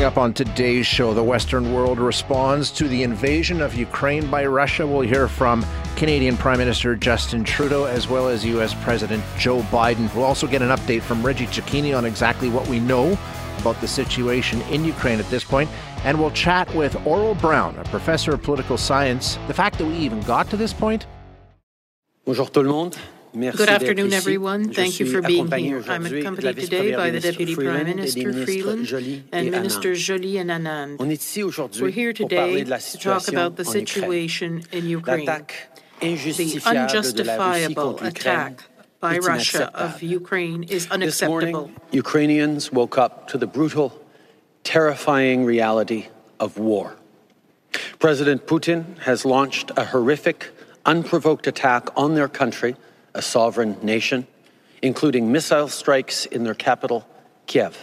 Coming up on today's show, the Western world responds to the invasion of Ukraine by Russia. We'll hear from Canadian Prime Minister Justin Trudeau as well as U.S. President Joe Biden. We'll also get an update from Reggie Cecchini on exactly what we know about the situation in Ukraine at this point. And we'll chat with Aurel Braun, a professor of political science. The fact that we even got to this point. Bonjour tout le monde. Good afternoon, everyone. Thank you for being here. I'm accompanied today by the Deputy Prime Minister Freeland and Ministers Joly and Anand. We're here today to talk about the situation in Ukraine, the unjustifiable attack by Russia of Ukraine is unacceptable. This morning, Ukrainians woke up to the brutal, terrifying reality of war. President Putin has launched a horrific, unprovoked attack on their country a sovereign nation, including missile strikes in their capital, Kiev.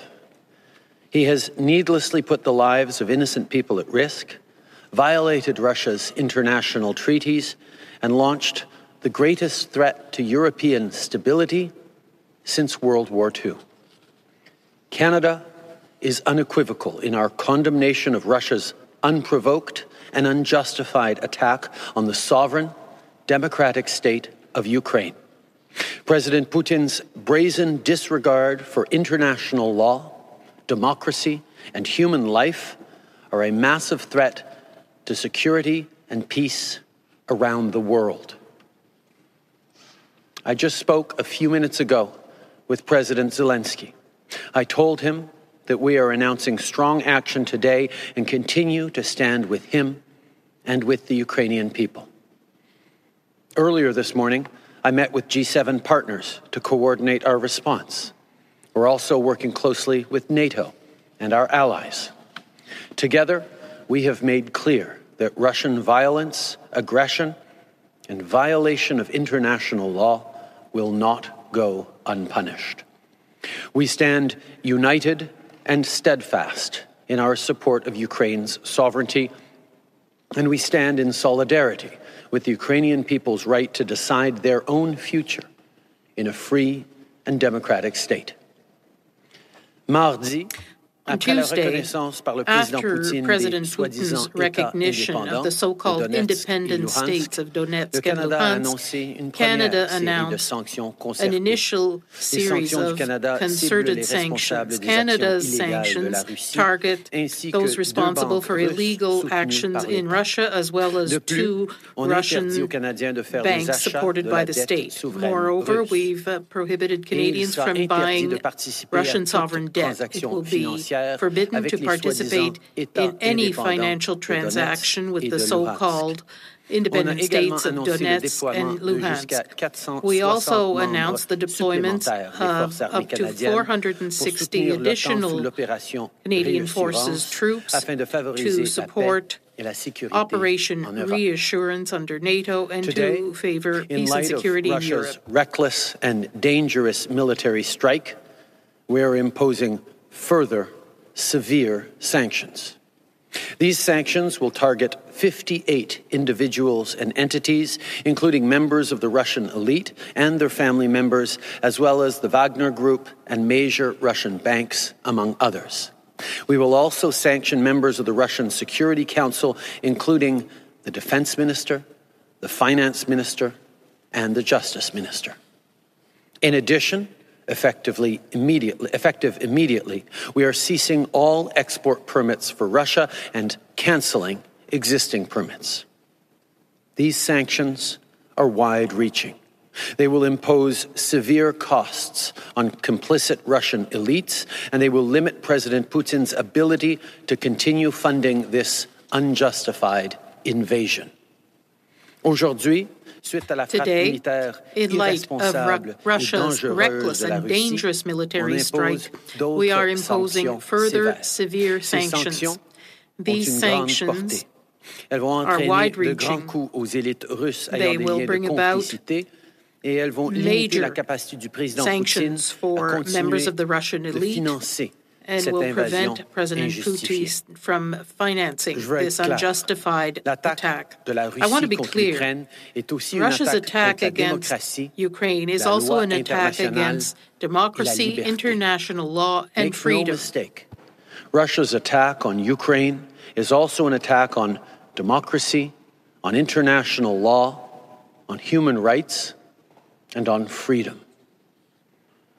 He has needlessly put the lives of innocent people at risk, violated Russia's international treaties, and launched the greatest threat to European stability since World War II. Canada is unequivocal in our condemnation of Russia's unprovoked and unjustified attack on the sovereign, democratic state of Ukraine. President Putin's brazen disregard for international law, democracy, and human life are a massive threat to security and peace around the world. I just spoke a few minutes ago with President Zelensky. I told him that we are announcing strong action today and continue to stand with him and with the Ukrainian people. Earlier this morning, I met with G7 partners to coordinate our response. We're also working closely with NATO and our allies. Together, we have made clear that Russian violence, aggression, and violation of international law will not go unpunished. We stand united and steadfast in our support of Ukraine's sovereignty, and we stand in solidarity with the Ukrainian people's right to decide their own future in a free and democratic state. Mardi, on Tuesday, after President Putin's recognition of the so-called independent states of Donetsk and Luhansk, Canada announced an initial series of concerted sanctions. Canada's sanctions target those responsible for illegal actions in Russia, as well as two Russian banks supported by the state. Moreover, we've uh, prohibited Canadians from buying Russian sovereign debt. It will be forbidden to participate in any financial transaction with the so-called independent states of Donetsk and Luhansk. We also announced the deployment uh, of up to 460 additional Canadian Forces troops to support Operation Reassurance under NATO and Today, to favor peace and security in Europe. reckless and dangerous military strike, we are imposing further severe sanctions. These sanctions will target 58 individuals and entities, including members of the Russian elite and their family members, as well as the Wagner Group and major Russian banks, among others. We will also sanction members of the Russian Security Council, including the defense minister, the finance minister, and the justice minister. In addition, effectively immediately effective immediately. We are ceasing all export permits for Russia and canceling existing permits. These sanctions are wide reaching they will impose severe costs on complicit Russian elites and they will limit President Putin's ability to continue funding this unjustified invasion. Aujourd'hui Today, in light of Russia's reckless and dangerous military strike, we are imposing further severe sanctions. These sanctions are wide reaching. They will bring about major sanctions for members of the Russian elite and will prevent President Putin from financing this unjustified attack. I want to be clear. Russia's attack against Ukraine is also an attack against democracy, international law, and freedom. No mistake. Russia's attack on Ukraine is also an attack on democracy, on international law, on human rights, and on freedom.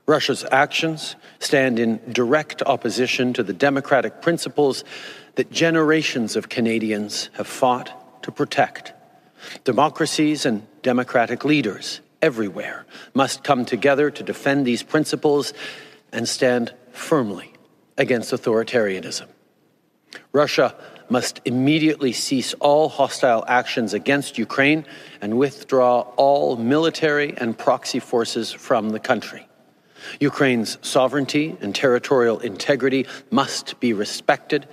Russia's actions stand in direct opposition to the democratic principles that generations of Canadians have fought to protect. Democracies and democratic leaders everywhere must come together to defend these principles and stand firmly against authoritarianism. Russia must immediately cease all hostile actions against Ukraine and withdraw all military and proxy forces from the country. Ukraine's sovereignty and territorial integrity must be respected,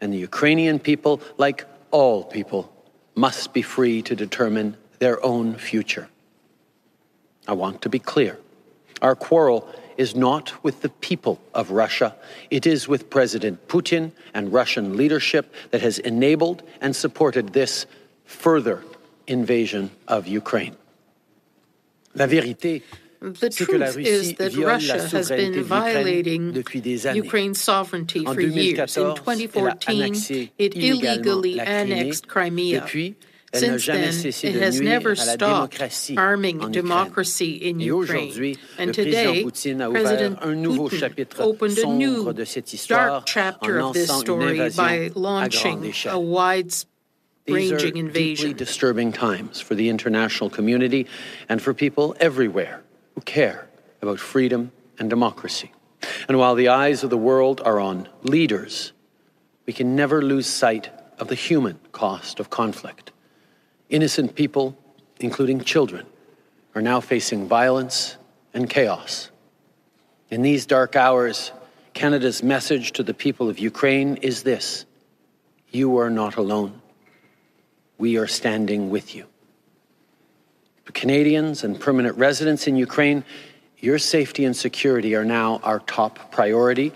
and the Ukrainian people, like all people, must be free to determine their own future. I want to be clear. Our quarrel is not with the people of Russia. It is with President Putin and Russian leadership that has enabled and supported this further invasion of Ukraine. La vérité the truth is that Russia has been violating Ukraine's sovereignty for years. In 2014, it illegally annexed Crimea. Since then, it has never stopped arming democracy in Ukraine. And today, President Putin opened a new dark chapter of this story by launching a wide ranging invasion. Deeply disturbing times for the international community and for people everywhere who care about freedom and democracy. And while the eyes of the world are on leaders, we can never lose sight of the human cost of conflict. Innocent people, including children, are now facing violence and chaos. In these dark hours, Canada's message to the people of Ukraine is this You are not alone. We are standing with you. Canadians and permanent residents in Ukraine, your safety and security are now our top priority.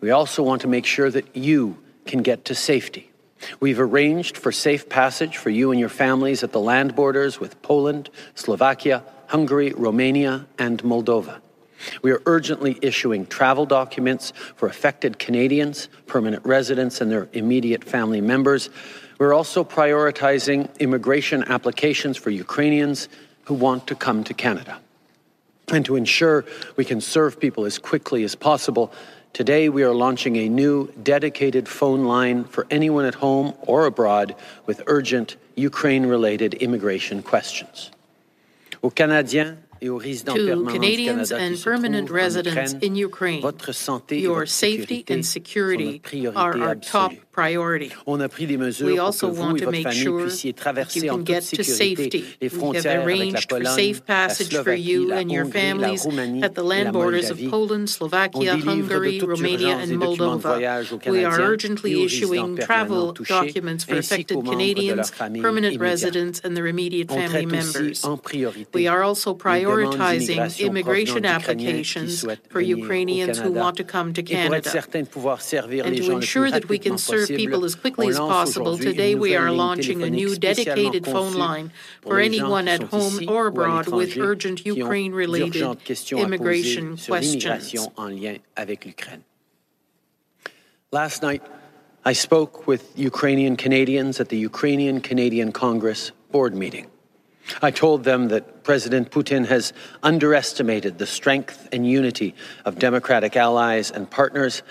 We also want to make sure that you can get to safety. We've arranged for safe passage for you and your families at the land borders with Poland, Slovakia, Hungary, Romania, and Moldova. We are urgently issuing travel documents for affected Canadians, permanent residents, and their immediate family members. We're also prioritizing immigration applications for Ukrainians who want to come to Canada. And to ensure we can serve people as quickly as possible, Today, we are launching a new dedicated phone line for anyone at home or abroad with urgent Ukraine related immigration questions. Aux Canadiens to Canadians and permanent residents in Ukraine. Your safety and security are our top priority. We also want to make sure that you can get to safety. We have arranged for safe passage for you and your families at the land borders of Poland, Slovakia, Hungary, Romania, and Moldova. We are urgently issuing travel documents for affected Canadians, permanent residents, and their immediate family members. We are also prioritizing immigration applications for Ukrainians who want to come to Canada. And to ensure that we can serve serve people as quickly as possible, today we are launching a new dedicated phone line for anyone at home or abroad with urgent Ukraine related immigration questions. Last night, I spoke with Ukrainian Canadians at the Ukrainian Canadian Congress board meeting. I told them that President Putin has underestimated the strength and unity of democratic allies and partners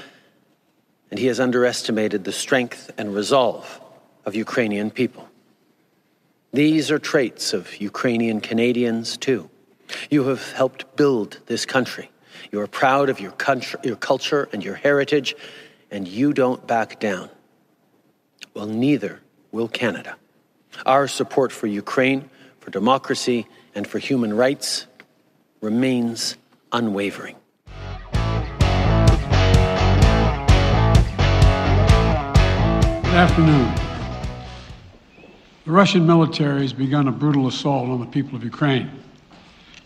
and he has underestimated the strength and resolve of Ukrainian people. These are traits of Ukrainian Canadians, too. You have helped build this country. You are proud of your, country, your culture and your heritage, and you don't back down. Well, neither will Canada. Our support for Ukraine, for democracy, and for human rights remains unwavering. Good afternoon. The Russian military has begun a brutal assault on the people of Ukraine.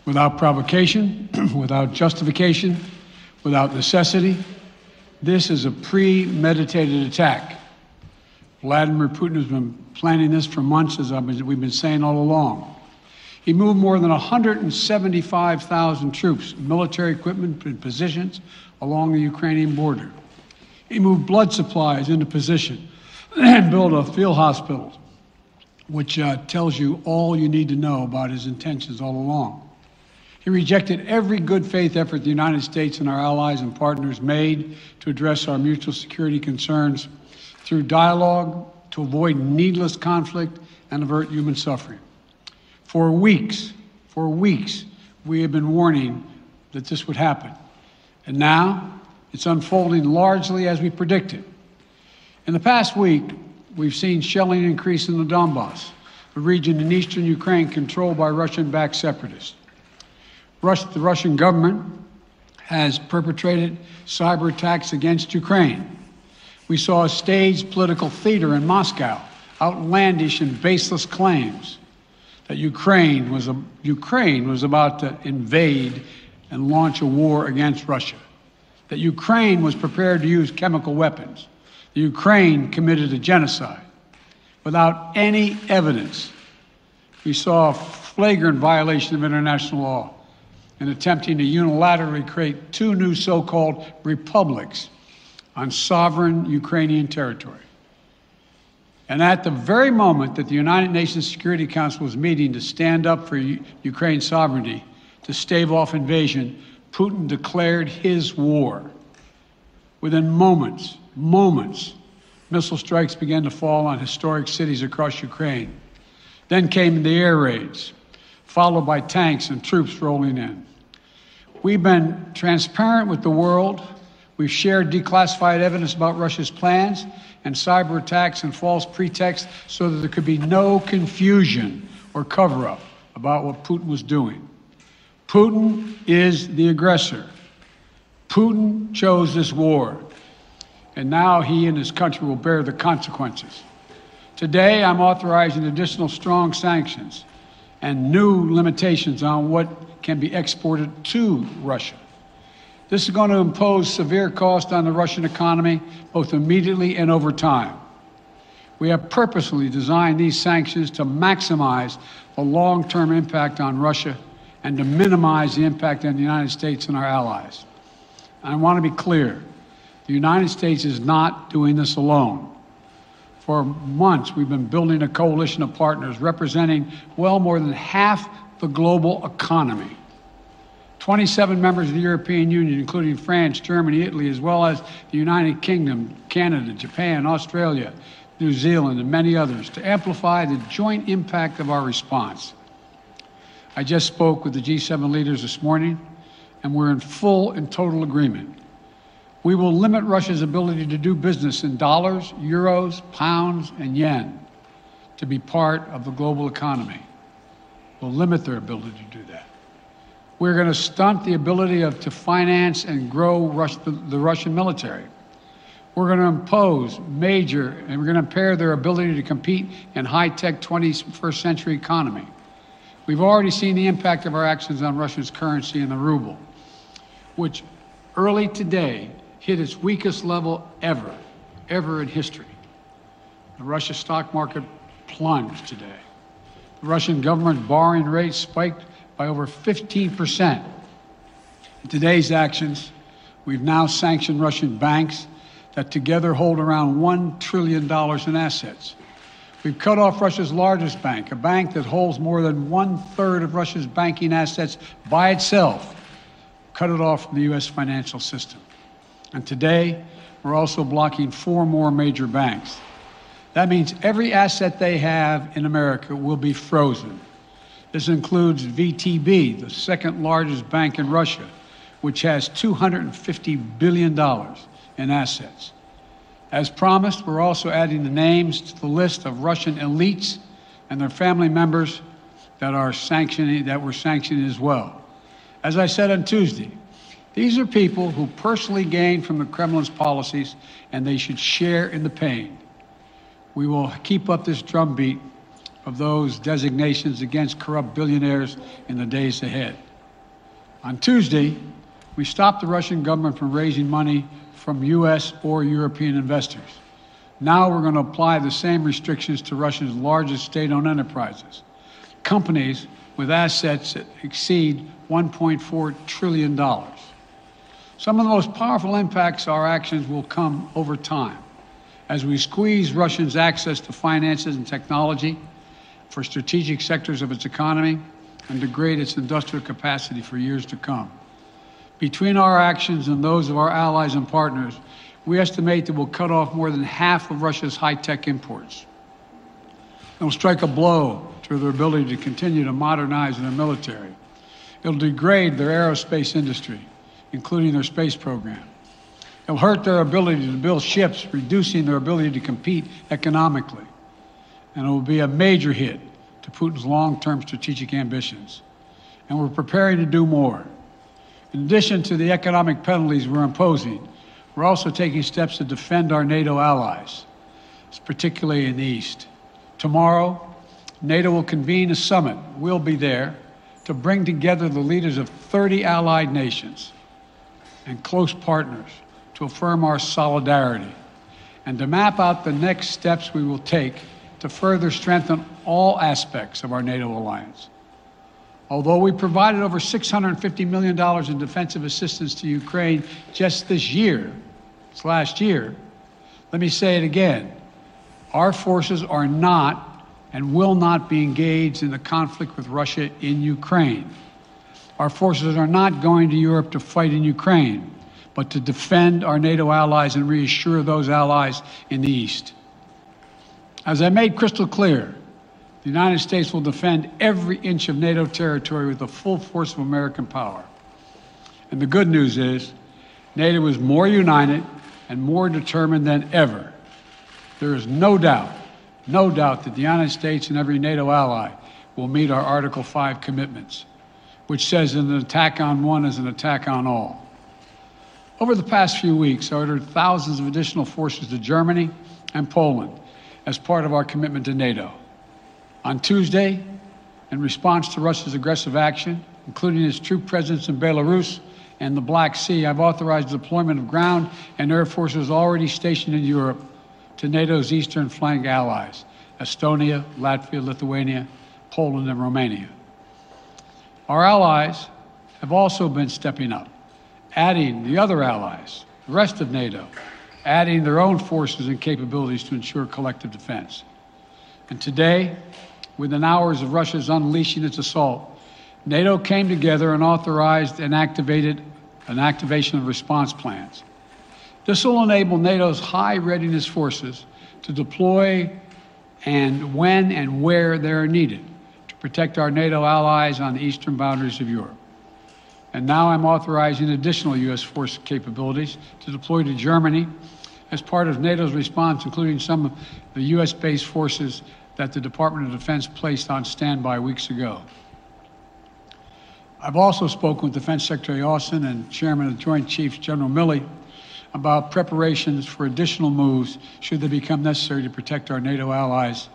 Without provocation, without justification, without necessity, this is a premeditated attack. Vladimir Putin has been planning this for months, as we've been saying all along. He moved more than 175,000 troops, military equipment, and positions along the Ukrainian border. He moved blood supplies into position and built a field hospital, which uh, tells you all you need to know about his intentions all along. He rejected every good faith effort the United States and our allies and partners made to address our mutual security concerns through dialogue to avoid needless conflict and avert human suffering. For weeks, for weeks, we have been warning that this would happen. And now it's unfolding largely as we predicted. In the past week, we've seen shelling increase in the Donbass, a region in eastern Ukraine controlled by Russian backed separatists. the Russian government has perpetrated cyber attacks against Ukraine. We saw a staged political theater in Moscow, outlandish and baseless claims that Ukraine was, a, Ukraine was about to invade and launch a war against Russia, that Ukraine was prepared to use chemical weapons, Ukraine committed a genocide without any evidence. We saw a flagrant violation of international law in attempting to unilaterally create two new so called republics on sovereign Ukrainian territory. And at the very moment that the United Nations Security Council was meeting to stand up for Ukraine's sovereignty, to stave off invasion, Putin declared his war. Within moments, moments, missile strikes began to fall on historic cities across Ukraine. Then came the air raids, followed by tanks and troops rolling in. We've been transparent with the world. We've shared declassified evidence about Russia's plans and cyber attacks and false pretexts so that there could be no confusion or cover up about what Putin was doing. Putin is the aggressor. Putin chose this war, and now he and his country will bear the consequences. Today, I'm authorizing additional strong sanctions and new limitations on what can be exported to Russia. This is going to impose severe cost on the Russian economy, both immediately and over time. We have purposely designed these sanctions to maximize the long term impact on Russia and to minimize the impact on the United States and our allies. I want to be clear the United States is not doing this alone. For months, we've been building a coalition of partners representing well more than half the global economy. 27 members of the European Union, including France, Germany, Italy, as well as the United Kingdom, Canada, Japan, Australia, New Zealand, and many others, to amplify the joint impact of our response. I just spoke with the G7 leaders this morning, and we're in full and total agreement. We will limit Russia's ability to do business in dollars, euros, pounds, and yen to be part of the global economy. We'll limit their ability to do that. We're going to stunt the ability of, to finance and grow the, the Russian military. We're going to impose major, and we're going to impair their ability to compete in high-tech 21st century economy. We've already seen the impact of our actions on Russia's currency and the ruble, which early today hit its weakest level ever, ever in history. The Russia stock market plunged today. The Russian government borrowing rate spiked by over 15%. In today's actions, we've now sanctioned Russian banks that together hold around $1 trillion in assets. We've cut off Russia's largest bank, a bank that holds more than one third of Russia's banking assets by itself, cut it off from the U.S. financial system. And today, we're also blocking four more major banks. That means every asset they have in America will be frozen. This includes VTB, the second largest bank in Russia, which has $250 billion in assets. As promised, we're also adding the names to the list of Russian elites and their family members that are sanctioning that were sanctioned as well. As I said on Tuesday, these are people who personally gain from the Kremlin's policies and they should share in the pain. We will keep up this drumbeat of those designations against corrupt billionaires in the days ahead. On Tuesday, we stopped the Russian government from raising money from U.S. or European investors. Now we're going to apply the same restrictions to Russia's largest state owned enterprises, companies with assets that exceed $1.4 trillion. Some of the most powerful impacts our actions will come over time as we squeeze Russia's access to finances and technology for strategic sectors of its economy and degrade its industrial capacity for years to come. Between our actions and those of our allies and partners, we estimate that we'll cut off more than half of Russia's high tech imports. It'll strike a blow to their ability to continue to modernize their military. It'll degrade their aerospace industry, including their space program. It'll hurt their ability to build ships, reducing their ability to compete economically. And it will be a major hit to Putin's long term strategic ambitions. And we're preparing to do more. In addition to the economic penalties we're imposing, we're also taking steps to defend our NATO allies, particularly in the East. Tomorrow, NATO will convene a summit. We'll be there to bring together the leaders of 30 allied nations and close partners to affirm our solidarity and to map out the next steps we will take to further strengthen all aspects of our NATO alliance. Although we provided over $650 million in defensive assistance to Ukraine just this year, this last year, let me say it again. Our forces are not and will not be engaged in the conflict with Russia in Ukraine. Our forces are not going to Europe to fight in Ukraine, but to defend our NATO allies and reassure those allies in the East. As I made crystal clear, the United States will defend every inch of NATO territory with the full force of American power. And the good news is, NATO is more united and more determined than ever. There is no doubt, no doubt that the United States and every NATO ally will meet our Article 5 commitments, which says an attack on one is an attack on all. Over the past few weeks, I ordered thousands of additional forces to Germany and Poland as part of our commitment to NATO. On Tuesday, in response to Russia's aggressive action, including its troop presence in Belarus and the Black Sea, I've authorized the deployment of ground and air forces already stationed in Europe to NATO's eastern flank allies Estonia, Latvia, Lithuania, Poland, and Romania. Our allies have also been stepping up, adding the other allies, the rest of NATO, adding their own forces and capabilities to ensure collective defense. And today, within hours of Russia's unleashing its assault, NATO came together and authorized and activated an activation of response plans. This will enable NATO's high readiness forces to deploy and when and where they are needed protect our NATO allies on the eastern boundaries of Europe. And now I'm authorizing additional U.S. force capabilities to deploy to Germany as part of NATO's response, including some of the U.S. based forces that the Department of Defense placed on standby weeks ago. I've also spoken with Defense Secretary Austin and Chairman of the Joint Chiefs, General Milley, about preparations for additional moves should they become necessary to protect our NATO allies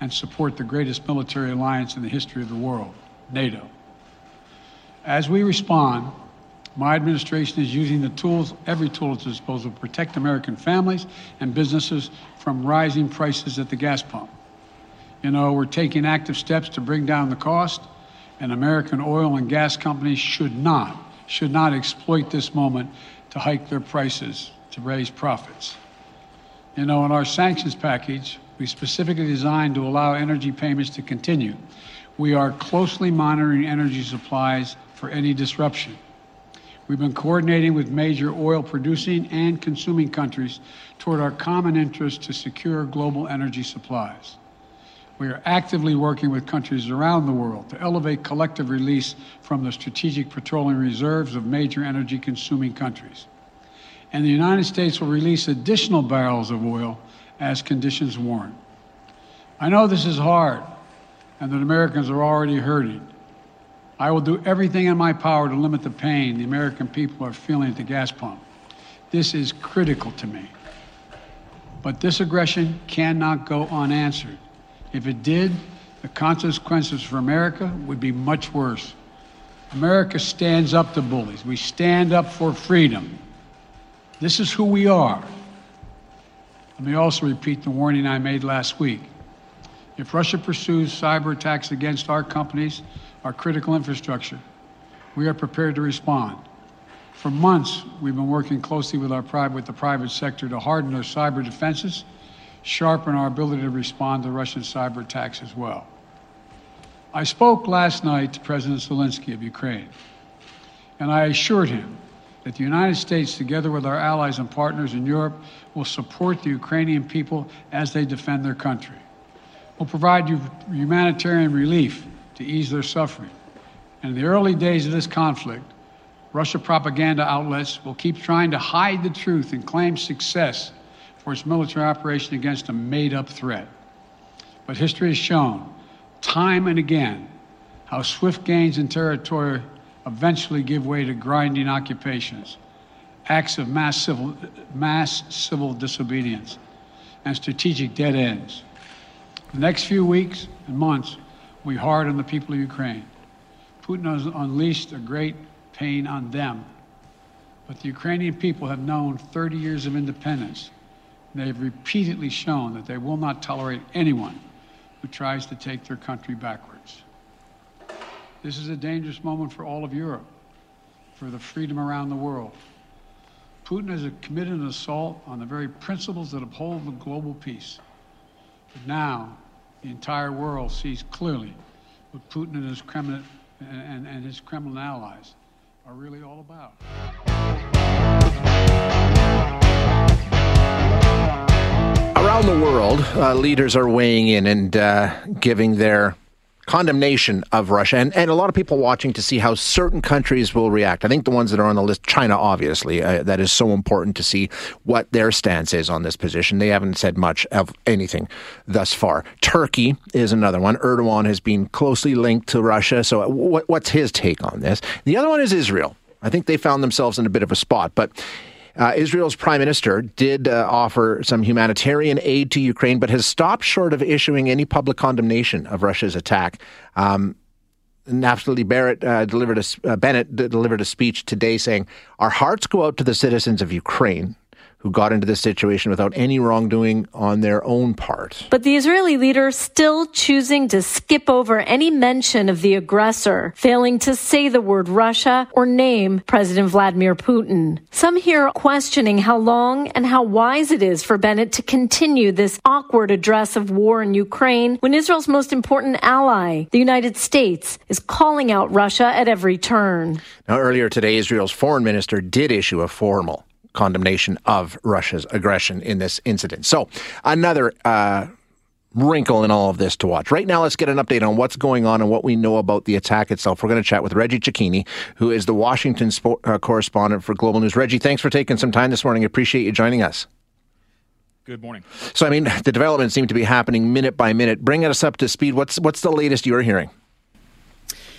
and support the greatest military alliance in the history of the world, NATO. As we respond, my administration is using the tools, every tool at its disposal, to protect American families and businesses from rising prices at the gas pump. You know, we're taking active steps to bring down the cost, and American oil and gas companies should not, should not exploit this moment to hike their prices to raise profits. You know, in our sanctions package, we specifically designed to allow energy payments to continue. We are closely monitoring energy supplies for any disruption. We've been coordinating with major oil producing and consuming countries toward our common interest to secure global energy supplies. We are actively working with countries around the world to elevate collective release from the strategic petroleum reserves of major energy consuming countries. And the United States will release additional barrels of oil as conditions warrant. I know this is hard and that Americans are already hurting. I will do everything in my power to limit the pain the American people are feeling at the gas pump. This is critical to me. But this aggression cannot go unanswered. If it did, the consequences for America would be much worse. America stands up to bullies. We stand up for freedom. This is who we are. Let me also repeat the warning I made last week. If Russia pursues cyber attacks against our companies, our critical infrastructure, we are prepared to respond. For months, we've been working closely with, our private, with the private sector to harden our cyber defenses, sharpen our ability to respond to Russian cyber attacks as well. I spoke last night to President Zelensky of Ukraine, and I assured him that the United States, together with our allies and partners in Europe, will support the Ukrainian people as they defend their country. We'll provide humanitarian relief to ease their suffering. And in the early days of this conflict, Russia propaganda outlets will keep trying to hide the truth and claim success for its military operation against a made up threat. But history has shown, time and again, how swift gains in territory eventually give way to grinding occupations, acts of mass civil, mass civil disobedience, and strategic dead ends. The next few weeks and months be hard on the people of Ukraine. Putin has unleashed a great pain on them. But the Ukrainian people have known 30 years of independence. And they have repeatedly shown that they will not tolerate anyone who tries to take their country backwards. This is a dangerous moment for all of Europe, for the freedom around the world. Putin has committed an assault on the very principles that uphold the global peace. But now, the entire world sees clearly what Putin and his Kremlin, and, and his Kremlin allies are really all about. Around the world, uh, leaders are weighing in and uh, giving their condemnation of Russia, and, and a lot of people watching to see how certain countries will react. I think the ones that are on the list, China, obviously, uh, that is so important to see what their stance is on this position. They haven't said much of anything thus far. Turkey is another one. Erdogan has been closely linked to Russia, so what, what's his take on this? The other one is Israel. I think they found themselves in a bit of a spot, but uh, Israel's prime minister did uh, offer some humanitarian aid to Ukraine, but has stopped short of issuing any public condemnation of Russia's attack. Um, Naftali Barrett uh, delivered a, uh, Bennett delivered a speech today saying, "Our hearts go out to the citizens of Ukraine who got into this situation without any wrongdoing on their own part. But the Israeli leader still choosing to skip over any mention of the aggressor, failing to say the word Russia or name President Vladimir Putin. Some here questioning how long and how wise it is for Bennett to continue this awkward address of war in Ukraine when Israel's most important ally, the United States, is calling out Russia at every turn. Now, earlier today, Israel's foreign minister did issue a formal condemnation of Russia's aggression in this incident. So, another uh, wrinkle in all of this to watch. Right now, let's get an update on what's going on and what we know about the attack itself. We're going to chat with Reggie Cecchini, who is the Washington uh, correspondent for Global News. Reggie, thanks for taking some time this morning. Appreciate you joining us. Good morning. So, I mean, the developments seem to be happening minute by minute. Bring us up to speed. What's what's the latest you're hearing?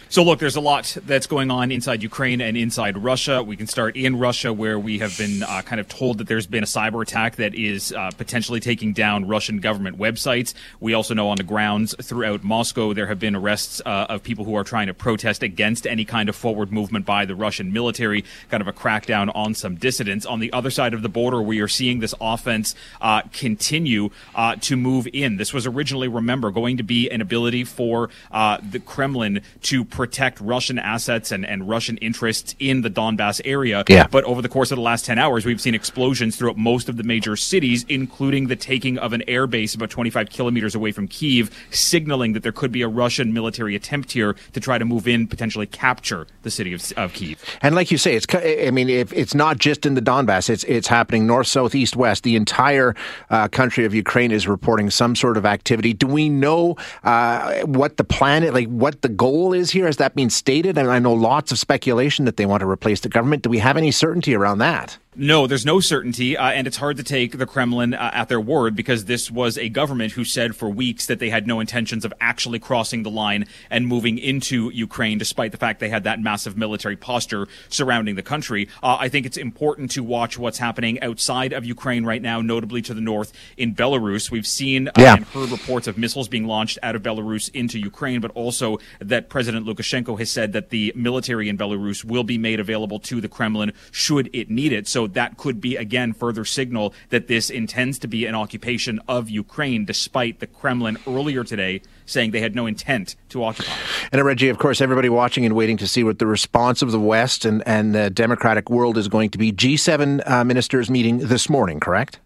So, look, there's a lot that's going on inside Ukraine and inside Russia. We can start in Russia, where we have been uh, kind of told that there's been a cyber attack that is uh, potentially taking down Russian government websites. We also know on the grounds throughout Moscow there have been arrests uh, of people who are trying to protest against any kind of forward movement by the Russian military, kind of a crackdown on some dissidents. On the other side of the border, we are seeing this offense uh, continue uh, to move in. This was originally, remember, going to be an ability for uh, the Kremlin to protect Russian assets and, and Russian interests in the Donbass area. Yeah. But over the course of the last 10 hours, we've seen explosions throughout most of the major cities, including the taking of an air base about 25 kilometers away from Kiev, signaling that there could be a Russian military attempt here to try to move in, potentially capture the city of, of Kiev. And like you say, it's I mean, if it's not just in the Donbass; it's it's happening north, south, east, west. The entire uh, country of Ukraine is reporting some sort of activity. Do we know uh, what the plan, like what the goal is here? Has that been stated? And I know lots of speculation that they want to replace the government. Do we have any certainty around that? No, there's no certainty, uh, and it's hard to take the Kremlin uh, at their word because this was a government who said for weeks that they had no intentions of actually crossing the line and moving into Ukraine, despite the fact they had that massive military posture surrounding the country. Uh, I think it's important to watch what's happening outside of Ukraine right now, notably to the north in Belarus. We've seen uh, yeah. and heard reports of missiles being launched out of Belarus into Ukraine, but also that President Lukashenko has said that the military in Belarus will be made available to the Kremlin should it need it. So That could be, again, further signal that this intends to be an occupation of Ukraine, despite the Kremlin earlier today saying they had no intent to occupy. And uh, Reggie, of course, everybody watching and waiting to see what the response of the West and, and the democratic world is going to be. G7 uh, ministers meeting this morning, correct?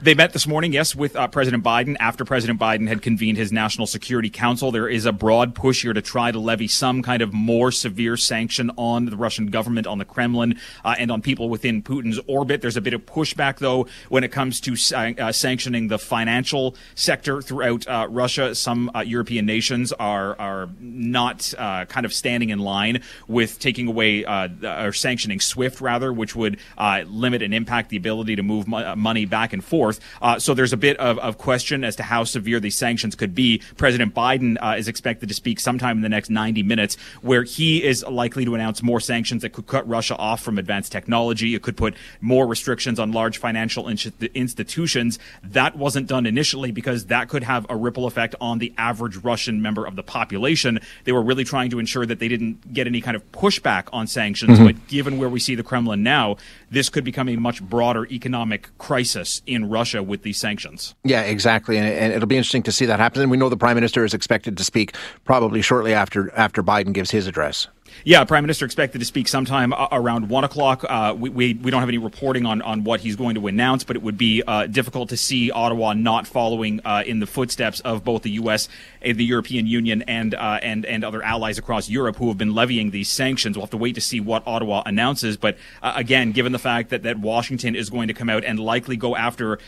They met this morning, yes, with uh, President Biden after President Biden had convened his National Security Council. There is a broad push here to try to levy some kind of more severe sanction on the Russian government, on the Kremlin, uh, and on people within Putin's orbit. There's a bit of pushback, though, when it comes to uh, sanctioning the financial sector throughout uh, Russia. Some uh, European nations are are not uh, kind of standing in line with taking away or sanctioning SWIFT, rather, which would limit and impact the ability to move mo- money back and forth. Uh, so there's a bit of, of, question as to how severe these sanctions could be. President Biden uh, is expected to speak sometime in the next 90 minutes, where he is likely to announce more sanctions that could cut Russia off from advanced technology. It could put more restrictions on large financial in- institutions. That wasn't done initially because that could have a ripple effect on the average Russian member of the population. They were really trying to ensure that they didn't get any kind of pushback on sanctions. Mm-hmm. But given where we see the Kremlin now, this could become a much broader economic crisis in Russia with these sanctions. Yeah, exactly, and, and, it'll be interesting to see that happen. And we know the prime minister is expected to speak probably shortly after after Biden gives his address. Yeah, Prime Minister expected to speak sometime uh, around one o'clock. Uh, we, we, we don't have any reporting on, on what he's going to announce, but it would be uh, difficult to see Ottawa not following uh, in the footsteps of both the U.S., uh, the European Union, and uh, and and other allies across Europe who have been levying these sanctions. We'll have to wait to see what Ottawa announces. But again, given the fact that that Washington is going to come out and likely go after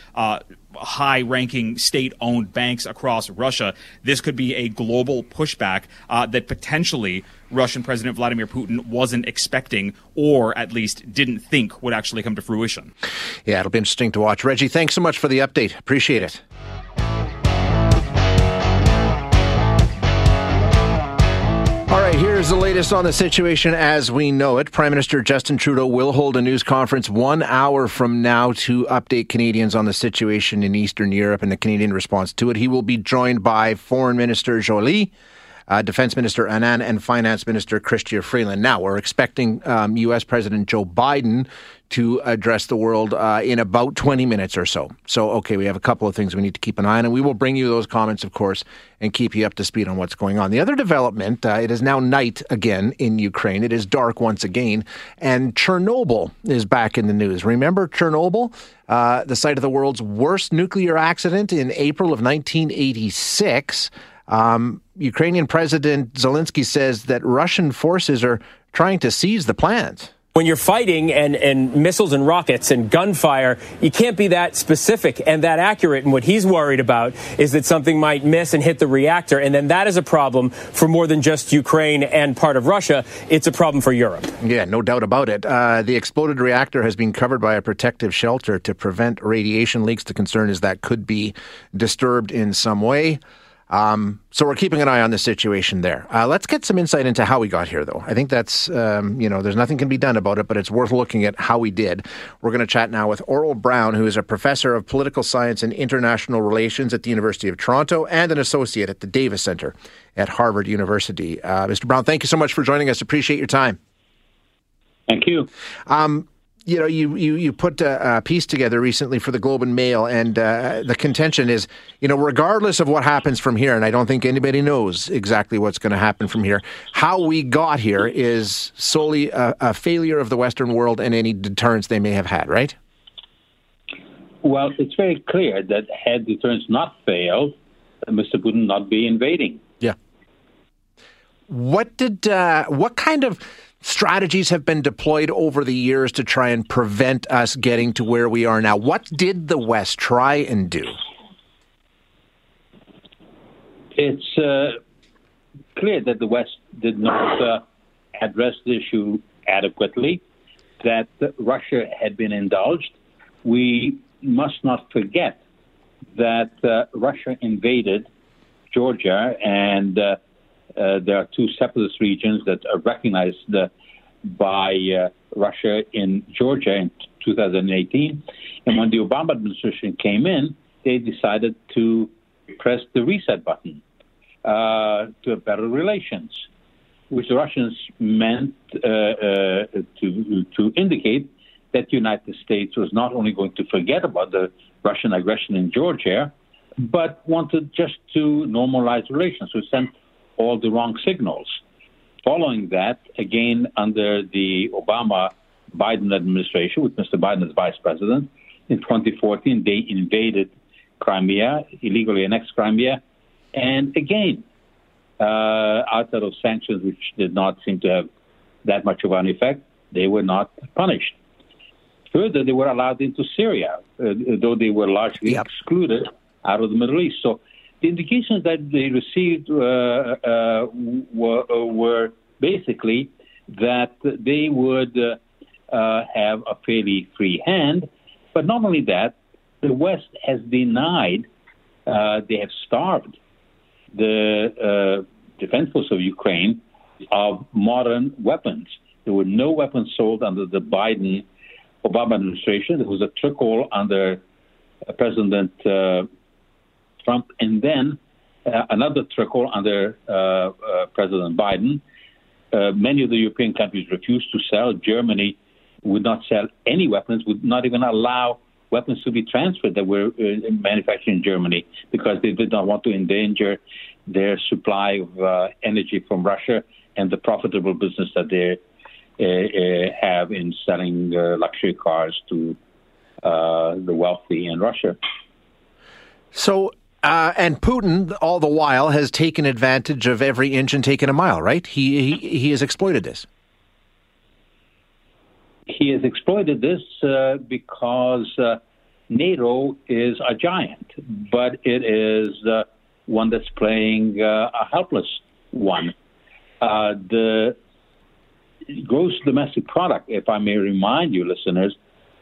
high ranking state owned banks across Russia, this could be a global pushback uh, that potentially Russian President Vladimir Putin wasn't expecting or at least didn't think would actually come to fruition. Yeah, it'll be interesting to watch. Reggie, thanks so much for the update. Appreciate it. All right, here's the latest on the situation as we know it. Prime Minister Justin Trudeau will hold a news conference one hour from now to update Canadians on the situation in Eastern Europe and the Canadian response to it. He will be joined by Foreign Minister Joly uh, Defense Minister Anand and Finance Minister Chrystia Freeland. Now, we're expecting um, U.S. President Joe Biden to address the world uh, in about 20 minutes or so. So, okay, we have a couple of things we need to keep an eye on, and we will bring you those comments, of course, and keep you up to speed on what's going on. The other development, uh, it is now night again in Ukraine. It is dark once again, and Chernobyl is back in the news. Remember Chernobyl, uh, the site of the world's worst nuclear accident in April of 1986? Um, Ukrainian President Zelensky says that Russian forces are trying to seize the plant when you're fighting and, and missiles and rockets and gunfire, you can't be that specific and that accurate. And what he's worried about is that something might miss and hit the reactor. And then that is a problem for more than just Ukraine and part of Russia. It's a problem for Europe. Yeah, no doubt about it. Uh, the exploded reactor has been covered by a protective shelter to prevent radiation leaks. The concern is that could be disturbed in some way. Um, so we're keeping an eye on the situation there. Uh, let's get some insight into how we got here, though. I think that's, um, you know, there's nothing can be done about it, but it's worth looking at how we did. We're going to chat now with Aurel Braun, who is a professor of political science and international relations at the University of Toronto and an associate at the Davis Center at Harvard University. Uh, Mr. Braun, thank you so much for joining us. Appreciate your time. Thank you. Um, you know, you, you, you put a, a, piece together recently for the Globe and Mail, and uh, the contention is, you know, regardless of what happens from here, and I don't think anybody knows exactly what's going to happen from here, how we got here is solely a, a failure of the Western world and any deterrence they may have had, right? Well, it's very clear that had deterrence not failed, Mr. Putin not be invading. Yeah. What did, uh, what kind of strategies have been deployed over the years to try and prevent us getting to where we are now. What did the West try and do? It's uh, clear that the West did not uh, address the issue adequately, that Russia had been indulged. We must not forget that uh, Russia invaded Georgia and uh, uh, there are two separatist regions that are recognized uh, by uh, Russia in Georgia in 2018. And when the Obama administration came in, they decided to press the reset button uh, to have better relations, which the Russians meant uh, uh, to, to indicate that the United States was not only going to forget about the Russian aggression in Georgia, but wanted just to normalize relations. So sent all the wrong signals. Following that, again under the Obama Biden administration, with Mr. Biden as vice president, in 2014 they invaded Crimea, illegally annexed Crimea, and again, uh, outside of sanctions, which did not seem to have that much of an effect, they were not punished. Further, they were allowed into Syria, uh, though they were largely yep. excluded out of the Middle East. So the indications that they received uh, uh, were, uh, were, basically that they would have a fairly free hand. But not only that, the West has denied, they have starved the defense force of Ukraine of modern weapons. There were no weapons sold under the Biden Obama administration. There was a trickle under President uh, Trump, and then uh, another trickle under uh, uh, President Biden. Uh, many of the European countries refused to sell. Germany would not sell any weapons, would not even allow weapons to be transferred that were manufactured in Germany because they did not want to endanger their supply of energy from Russia and the profitable business that they uh, uh, have in selling uh, luxury cars to the wealthy in Russia. So, uh, and Putin, all the while, has taken advantage of every inch and taken a mile. Right? He he, he has exploited this. He has exploited this uh, because uh, NATO is a giant, but it is one that's playing a helpless one. the gross domestic product, if I may remind you, listeners,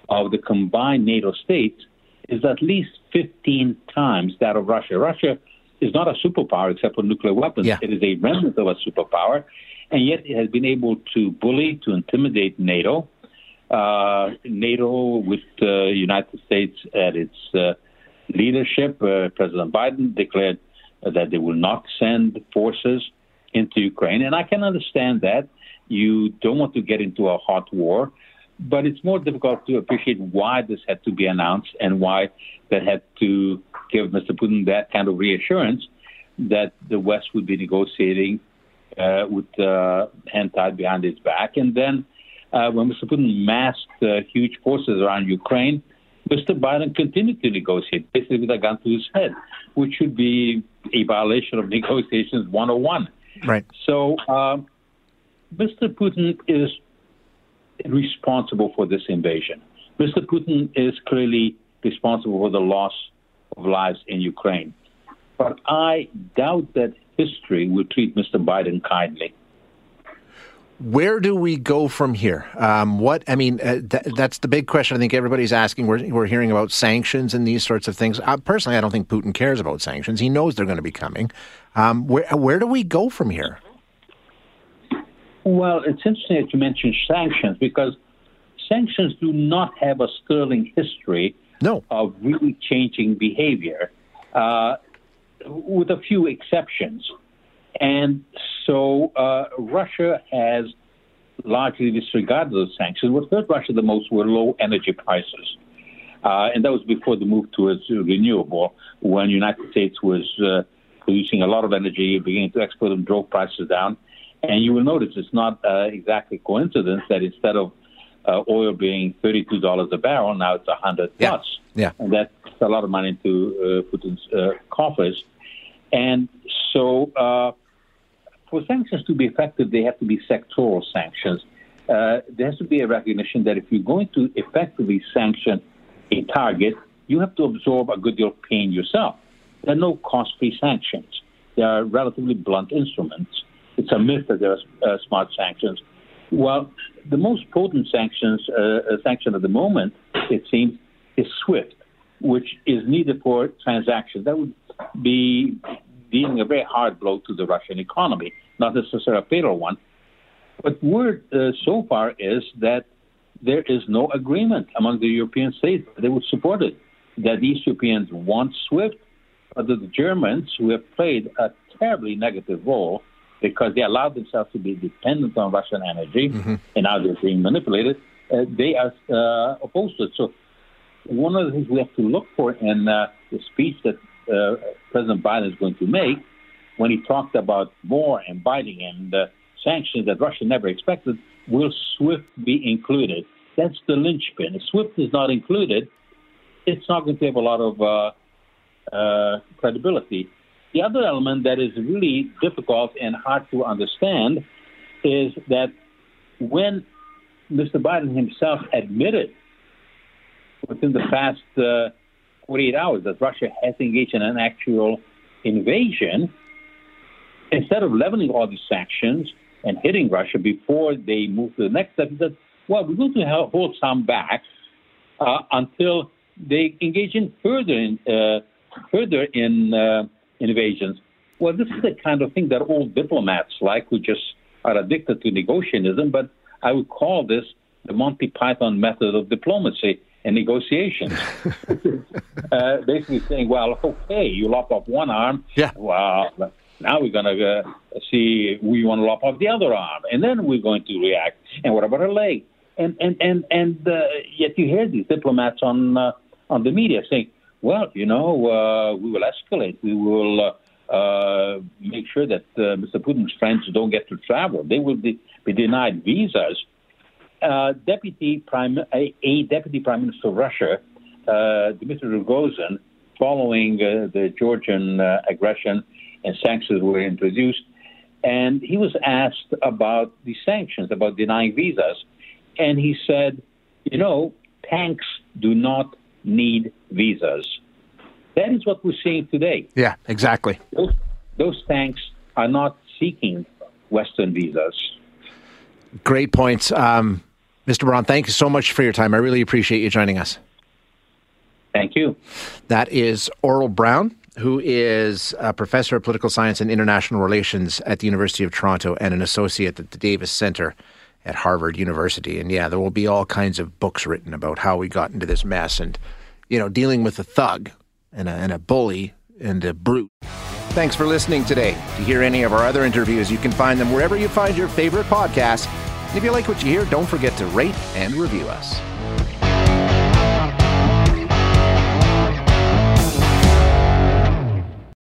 of the combined NATO states is at least 15 times that of Russia. Russia is not a superpower except for nuclear weapons. Yeah. It is a remnant of a superpower, and yet it has been able to bully, to intimidate NATO. Uh, NATO, with the United States at its uh, leadership, uh, President Biden declared that they will not send forces into Ukraine, and I can understand that. You don't want to get into a hot war, but it's more difficult to appreciate why this had to be announced and why that had to give Mr. Putin that kind of reassurance that the West would be negotiating uh, with uh, hand tied behind his back. And then uh, when Mr. Putin massed uh, huge forces around Ukraine, Mr. Biden continued to negotiate, basically with a gun to his head, which should be a violation of negotiations 101. Right. So um, Mr. Putin is responsible for this invasion. Mr. Putin is clearly responsible for the loss of lives in Ukraine. But I doubt that history will treat Mr. Biden kindly. Where do we go from here? Um, what I mean, uh, th- that's the big question. I think everybody's asking. We're, we're hearing about sanctions and these sorts of things. Uh, personally, I don't think Putin cares about sanctions. He knows they're going to be coming. Um, where where do we go from here? Well, it's interesting that you mentioned sanctions because sanctions do not have a sterling history no. of really changing behavior, uh, with a few exceptions. And so uh, Russia has largely disregarded those sanctions. What hurt Russia the most were low energy prices. Uh, and that was before the move towards renewable, when the United States was uh, producing a lot of energy, beginning to export and drove prices down. And you will notice it's not uh, exactly coincidence that instead of uh, oil being $32 a barrel, now it's a 100 yeah. plus. Yeah. And that's a lot of money into uh, Putin's uh, coffers. And so uh, for sanctions to be effective, they have to be sectoral sanctions. Uh, there has to be a recognition that if you're going to effectively sanction a target, you have to absorb a good deal of pain yourself. There are no cost-free sanctions. They are relatively blunt instruments it's a myth that there are uh, smart sanctions. Well, the most potent sanctions uh, uh, sanction at the moment, it seems, is SWIFT, which is needed for transactions. That would be dealing a very hard blow to the Russian economy, not necessarily a fatal one. But word uh, so far is that there is no agreement among the European states that they would support it. That the East Europeans want SWIFT, but that the Germans, who have played a terribly negative role because they allowed themselves to be dependent on Russian energy, mm-hmm. and now they're being manipulated. Uh, they are uh, opposed to it. So one of the things we have to look for in uh, the speech that uh, President Biden is going to make, when he talked about war and biting and uh, sanctions that Russia never expected, will SWIFT be included? That's the linchpin. If SWIFT is not included, it's not going to have a lot of uh, uh, credibility. The other element that is really difficult and hard to understand is that when Mr. Biden himself admitted within the past uh, 48 hours that Russia has engaged in an actual invasion, instead of leveling all these sanctions and hitting Russia before they move to the next step, he said, well, we're going to hold some back uh, until they engage in further in, uh, further in uh, invasions. Well, this is the kind of thing that old diplomats like, who just are addicted to negotiationism, but I would call this the Monty Python method of diplomacy and negotiations. uh, basically saying, well, okay, you lop off one arm. Yeah. Well, now we're going to uh, see we want to lop off the other arm, and then we're going to react. And what about a leg? And and and and uh, yet you hear these diplomats on uh, on the media saying, well, you know, uh, we will escalate. We will. Uh, make sure that uh, Mr. Putin's friends don't get to travel. They will be, be denied visas uh, deputy prime, a, a, deputy prime minister of Russia, uh, Dmitry Rogozin, following uh, the Georgian uh, aggression and sanctions were introduced, and he was asked about the sanctions, about denying visas, and he said, "You know, tanks do not need visas." That is what we're seeing today. Yeah, exactly. Those, those tanks are not seeking Western visas. Great points. Um, Mr. Braun, thank you so much for your time. I really appreciate you joining us. Thank you. That is Aurel Braun, who is a professor of political science and international relations at the University of Toronto and an associate at the Davis Center at Harvard University. And yeah, there will be all kinds of books written about how we got into this mess and, you know, dealing with a thug and a, and a bully and a brute. Thanks for listening today. To hear any of our other interviews, you can find them wherever you find your favorite podcasts if you like what you hear, don't forget to rate and review us.